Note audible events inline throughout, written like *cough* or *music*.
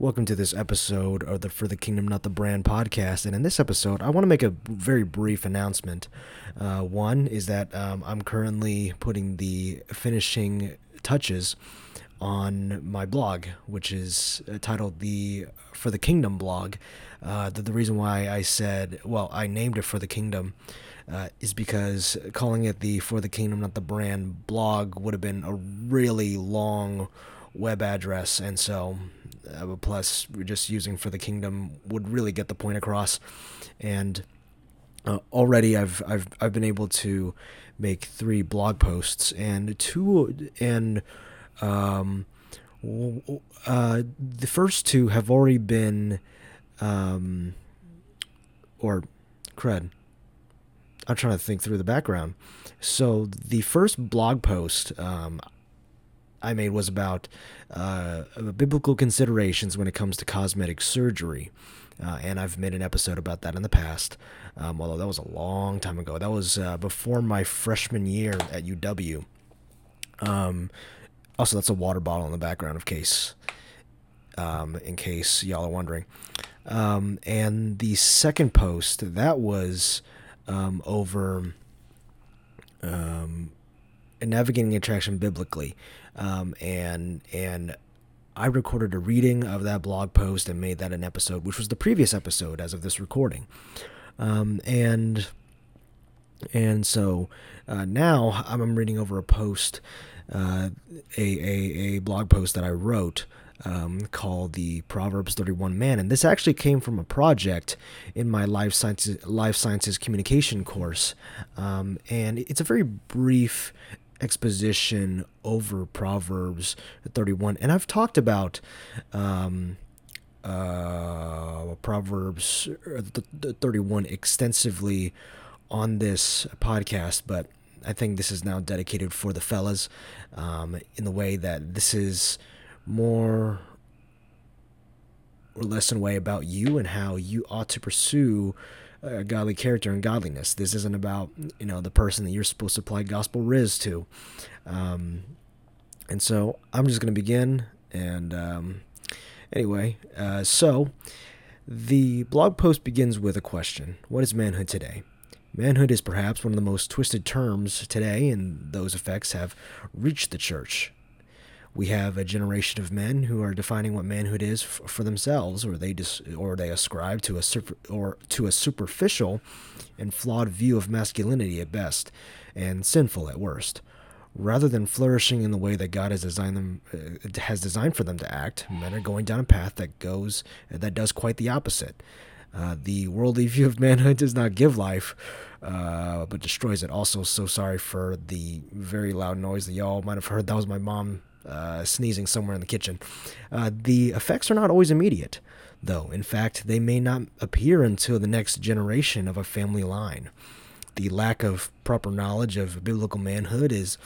Welcome to this episode of the For the Kingdom Not the Brand podcast. And in this episode, I want to make a very brief announcement. Uh, one is that um, I'm currently putting the finishing touches on my blog, which is uh, titled the For the Kingdom blog. Uh, the, the, reason why I said, well, I named it For the Kingdom. Uh, is because calling it the For the Kingdom, not the brand blog would have been a really long web address, and so uh, plus we're just using for the kingdom would really get the point across. And uh, already I've I've I've been able to make three blog posts and two and um, uh, the first two have already been um, or cred. I'm trying to think through the background. So the first blog post um, I made was about uh, biblical considerations when it comes to cosmetic surgery. Uh, and I've made an episode about that in the past, um, although that was a long time ago. That was uh, before my freshman year at UW. Um, also, that's a water bottle in the background, of case, um, in case y'all are wondering. Um, and the second post that was um, over um, navigating attraction biblically, um, and and I recorded a reading of that blog post and made that an episode, which was the previous episode as of this recording, um, and and so uh, now I'm reading over a post, uh, a, a a blog post that I wrote. Um, called the Proverbs 31 Man, and this actually came from a project in my life sciences life sciences communication course, um, and it's a very brief exposition over Proverbs 31. And I've talked about um, uh, Proverbs 31 extensively on this podcast, but I think this is now dedicated for the fellas um, in the way that this is more or less in a way about you and how you ought to pursue uh, godly character and godliness. This isn't about you know the person that you're supposed to apply gospel riz to. Um, and so I'm just going to begin. And um, anyway, uh, so the blog post begins with a question: What is manhood today? Manhood is perhaps one of the most twisted terms today, and those effects have reached the church we have a generation of men who are defining what manhood is f- for themselves, or they dis- or they ascribe to a super- or to a superficial and flawed view of masculinity at best, and sinful at worst. Rather than flourishing in the way that God has designed them, uh, has designed for them to act, men are going down a path that goes that does quite the opposite. Uh, the worldly *laughs* view of manhood does not give life, uh, but destroys it. Also, so sorry for the very loud noise that y'all might have heard. That was my mom uh, sneezing somewhere in the kitchen. Uh, the effects are not always immediate, though. In fact, they may not appear until the next generation of a family line. The lack of proper knowledge of biblical manhood is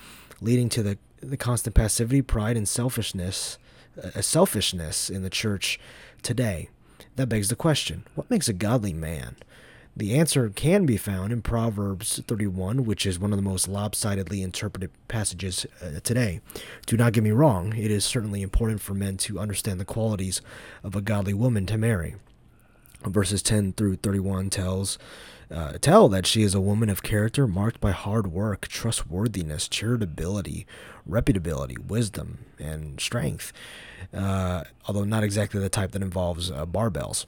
leading to the, the constant passivity, pride, and selfishness, uh, selfishness in the church today. That begs the question what makes a godly man? The answer can be found in Proverbs 31, which is one of the most lopsidedly interpreted passages uh, today. Do not get me wrong, it is certainly important for men to understand the qualities of a godly woman to marry. Verses 10 through 31 tells uh, tell that she is a woman of character marked by hard work, trustworthiness, charitability, reputability, wisdom, and strength, uh, although not exactly the type that involves uh, barbells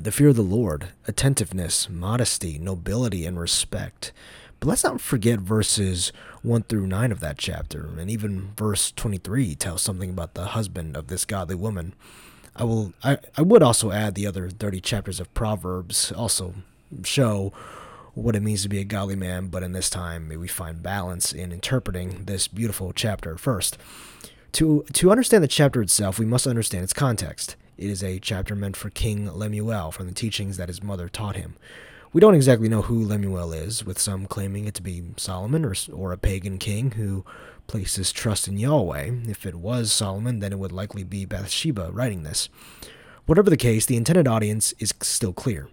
the fear of the Lord, attentiveness, modesty, nobility, and respect. But let's not forget verses 1 through 9 of that chapter, and even verse 23 tells something about the husband of this godly woman. I will I, I would also add the other 30 chapters of Proverbs also show what it means to be a godly man, but in this time we find balance in interpreting this beautiful chapter first. To to understand the chapter itself, we must understand its context. It is a chapter meant for King Lemuel from the teachings that his mother taught him. We don't exactly know who Lemuel is, with some claiming it to be Solomon or, or a pagan king who placed his trust in Yahweh. If it was Solomon, then it would likely be Bathsheba writing this. Whatever the case, the intended audience is still clear.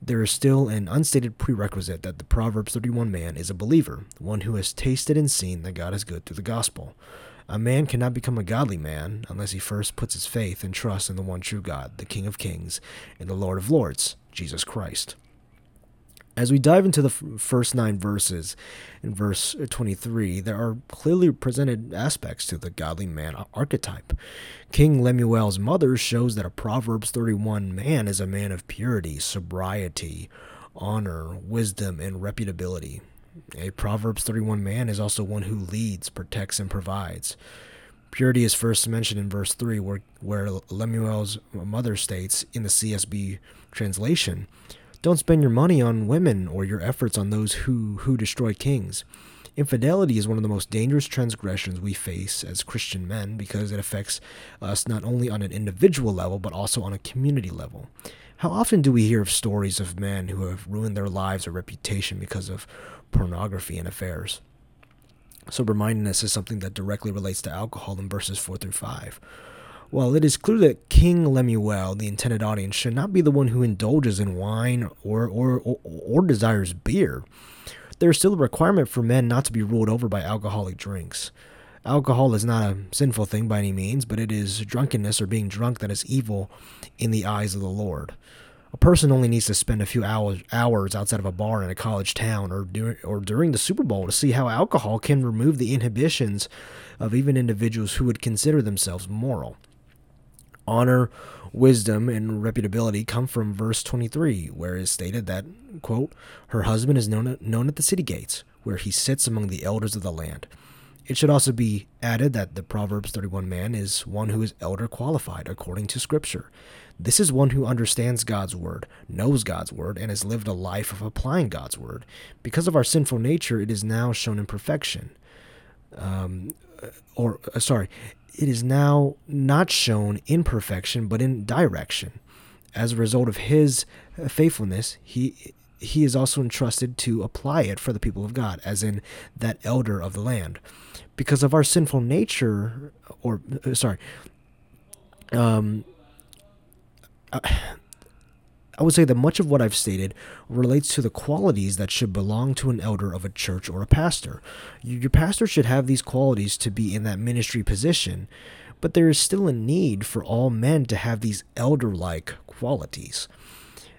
There is still an unstated prerequisite that the Proverbs 31 man is a believer, one who has tasted and seen that God is good through the gospel. A man cannot become a godly man unless he first puts his faith and trust in the one true God, the King of Kings, and the Lord of Lords, Jesus Christ. As we dive into the first nine verses, in verse 23, there are clearly presented aspects to the godly man archetype. King Lemuel's mother shows that a Proverbs 31 man is a man of purity, sobriety, honor, wisdom, and reputability. A Proverbs 31 man is also one who leads, protects, and provides. Purity is first mentioned in verse 3, where, where Lemuel's mother states in the CSB translation, don't spend your money on women or your efforts on those who, who destroy kings. Infidelity is one of the most dangerous transgressions we face as Christian men because it affects us not only on an individual level but also on a community level. How often do we hear of stories of men who have ruined their lives or reputation because of pornography and affairs? Sober mindedness is something that directly relates to alcohol in verses 4 through 5. Well, it is clear that King Lemuel, the intended audience, should not be the one who indulges in wine or, or, or, or desires beer. There is still a requirement for men not to be ruled over by alcoholic drinks. Alcohol is not a sinful thing by any means, but it is drunkenness or being drunk that is evil in the eyes of the Lord. A person only needs to spend a few hours, outside of a bar in a college town or, dur- or during the Super Bowl to see how alcohol can remove the inhibitions of even individuals who would consider themselves moral honor, wisdom, and reputability come from verse 23, where it is stated that, quote, her husband is known known at the city gates, where he sits among the elders of the land. It should also be added that the Proverbs 31 man is one who is elder qualified according to Scripture. This is one who understands God's word, knows God's word, and has lived a life of applying God's word. Because of our sinful nature, it is now shown in perfection. Um, or, uh, sorry, it is now not shown in perfection but in direction. As a result of his faithfulness, he he is also entrusted to apply it for the people of God, as in that elder of the land. Because of our sinful nature, or uh, sorry, um, I would say that much of what I've stated relates to the qualities that should belong to an elder of a church or a pastor. Your pastor should have these qualities to be in that ministry position, but there is still a need for all men to have these elder like qualities.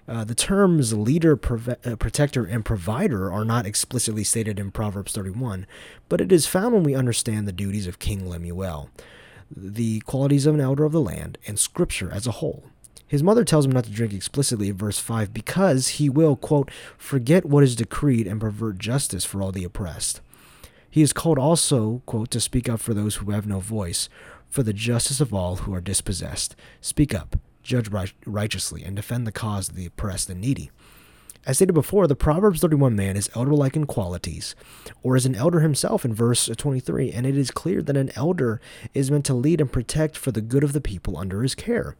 Uh, the terms leader, uh, protector, and provider are not explicitly stated in Proverbs 31, but it is found when we understand the duties of King Lemuel, the qualities of an elder of the land, and Scripture as a whole. His mother tells him not to drink explicitly in verse 5 because he will, quote, forget what is decreed and pervert justice for all the oppressed. He is called also, quote, to speak up for those who have no voice, for the justice of all who are dispossessed. Speak up, judge righteously, and defend the cause of the oppressed and needy. As stated before, the Proverbs 31 man is elder like in qualities, or is an elder himself in verse 23, and it is clear that an elder is meant to lead and protect for the good of the people under his care.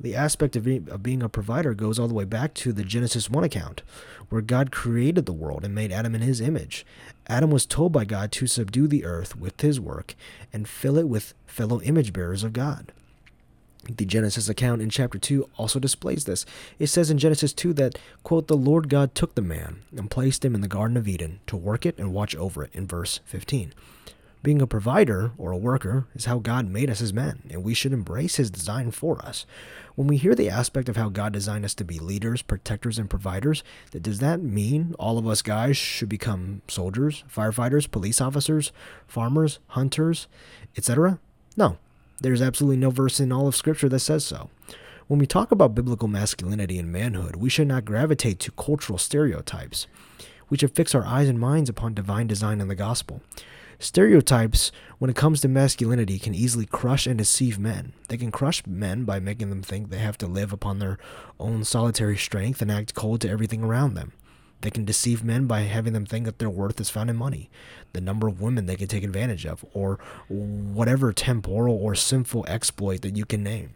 The aspect of, being, a provider goes all the way back to the Genesis 1 account, where God created the world and made Adam in his image. Adam was told by God to subdue the earth with his work and fill it with fellow image bearers of God. The Genesis account in chapter 2 also displays this. It says in Genesis 2 that, quote, the Lord God took the man and placed him in the Garden of Eden to work it and watch over it, in verse 15. Being a provider or a worker is how God made us as men, and we should embrace his design for us. When we hear the aspect of how God designed us to be leaders, protectors, and providers, that does that mean all of us guys should become soldiers, firefighters, police officers, farmers, hunters, etc.? No. There's absolutely no verse in all of Scripture that says so. When we talk about biblical masculinity and manhood, we should not gravitate to cultural stereotypes. We should fix our eyes and minds upon divine design in the gospel. Stereotypes, when it comes to masculinity, can easily crush and deceive men. They can crush men by making them think they have to live upon their own solitary strength and act cold to everything around them. They can deceive men by having them think that their worth is found in money, the number of women they can take advantage of, or whatever temporal or sinful exploit that you can name.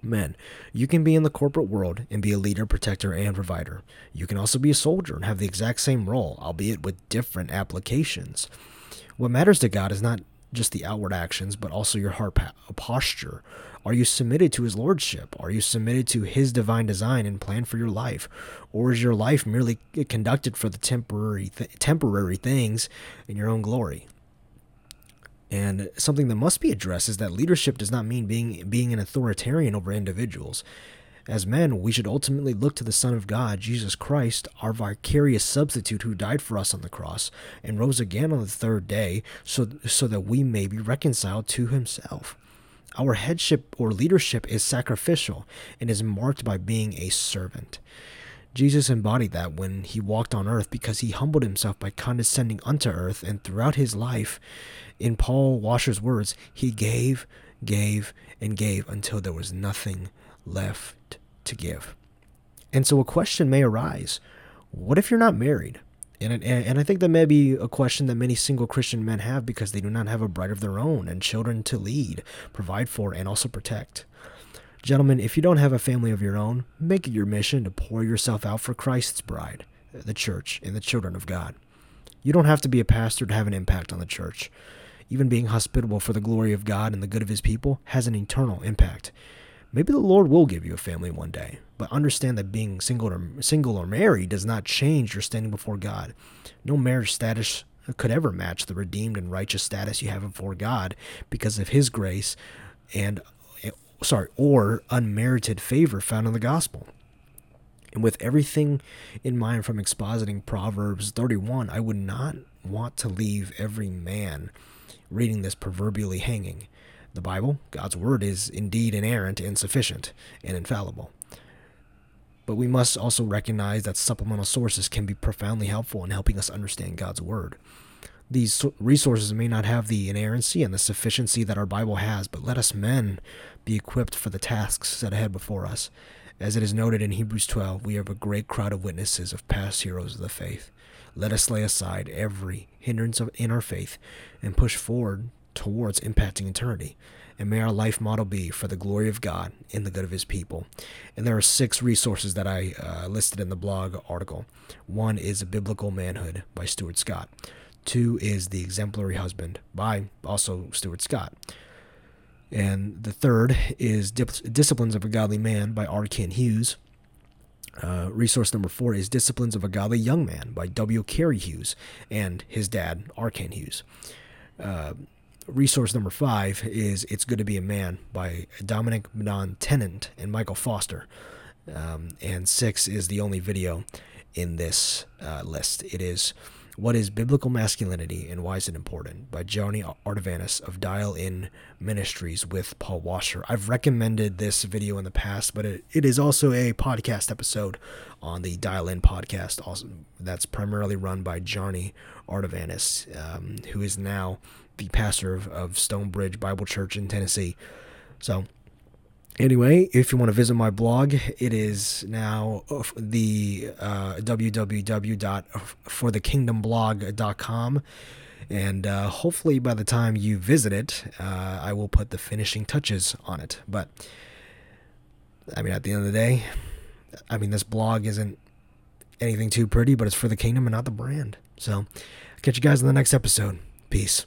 Men, you can be in the corporate world and be a leader, protector, and provider. You can also be a soldier and have the exact same role, albeit with different applications. What matters to God is not just the outward actions, but also your heart posture. Are you submitted to His Lordship? Are you submitted to His divine design and plan for your life? Or is your life merely conducted for the temporary, th- temporary things in your own glory? And something that must be addressed is that leadership does not mean being being an authoritarian over individuals. As men, we should ultimately look to the Son of God, Jesus Christ, our vicarious substitute who died for us on the cross and rose again on the third day so, so that we may be reconciled to himself. Our headship or leadership is sacrificial and is marked by being a servant. Jesus embodied that when he walked on earth because he humbled himself by condescending unto earth, and throughout his life, in Paul Washer's words, he gave, gave, and gave until there was nothing left to give. And so a question may arise what if you're not married? And, and I think that may be a question that many single Christian men have because they do not have a bride of their own and children to lead, provide for, and also protect. Gentlemen, if you don't have a family of your own, make it your mission to pour yourself out for Christ's bride, the church, and the children of God. You don't have to be a pastor to have an impact on the church. Even being hospitable for the glory of God and the good of his people has an eternal impact. Maybe the Lord will give you a family one day, but understand that being single or single or married does not change your standing before God. No marriage status could ever match the redeemed and righteous status you have before God because of his grace and sorry, or unmerited favor found in the gospel. And with everything in mind from expositing Proverbs 31, I would not want to leave every man reading this proverbially hanging. The Bible, God's Word, is indeed inerrant and sufficient and infallible. But we must also recognize that supplemental sources can be profoundly helpful in helping us understand God's Word. These resources may not have the inerrancy and the sufficiency that our Bible has, but let us men be equipped for the tasks set ahead before us. As it is noted in Hebrews 12, we have a great crowd of witnesses of past heroes of the faith. Let us lay aside every hindrance in our faith and push forward towards impacting eternity. And may our life model be for the glory of God and the good of His people. And there are six resources that I uh, listed in the blog article. One is Biblical Manhood by Stuart Scott. Two is The Exemplary Husband by also Stuart Scott. And the third is Disciplines of a Godly Man by R. Kent Hughes. Uh, resource number four is Disciplines of a Godly Young Man by W. Carey Hughes and his dad, R. Kent Hughes. Uh, resource number five is It's Good to Be a Man by Dominic Bnonn Tennant and Michael Foster. Um, and six is the only video in this uh, list. It is what is Biblical Masculinity and Why is It Important? by Johnny Ardavanis of Dial In Ministries with Paul Washer. I've recommended this video in the past, but it, it is also a podcast episode on the Dial In podcast, also, that's primarily run by Johnny Ardavanis, um, who is now the pastor of, of Stonebridge Bible Church in Tennessee. So Anyway, if you want to visit my blog, it is now the uh, www.forthekingdomblog.com. And uh, hopefully, by the time you visit it, uh, I will put the finishing touches on it. But, I mean, at the end of the day, I mean, this blog isn't anything too pretty, but it's for the kingdom and not the brand. So, I'll catch you guys in the next episode. Peace.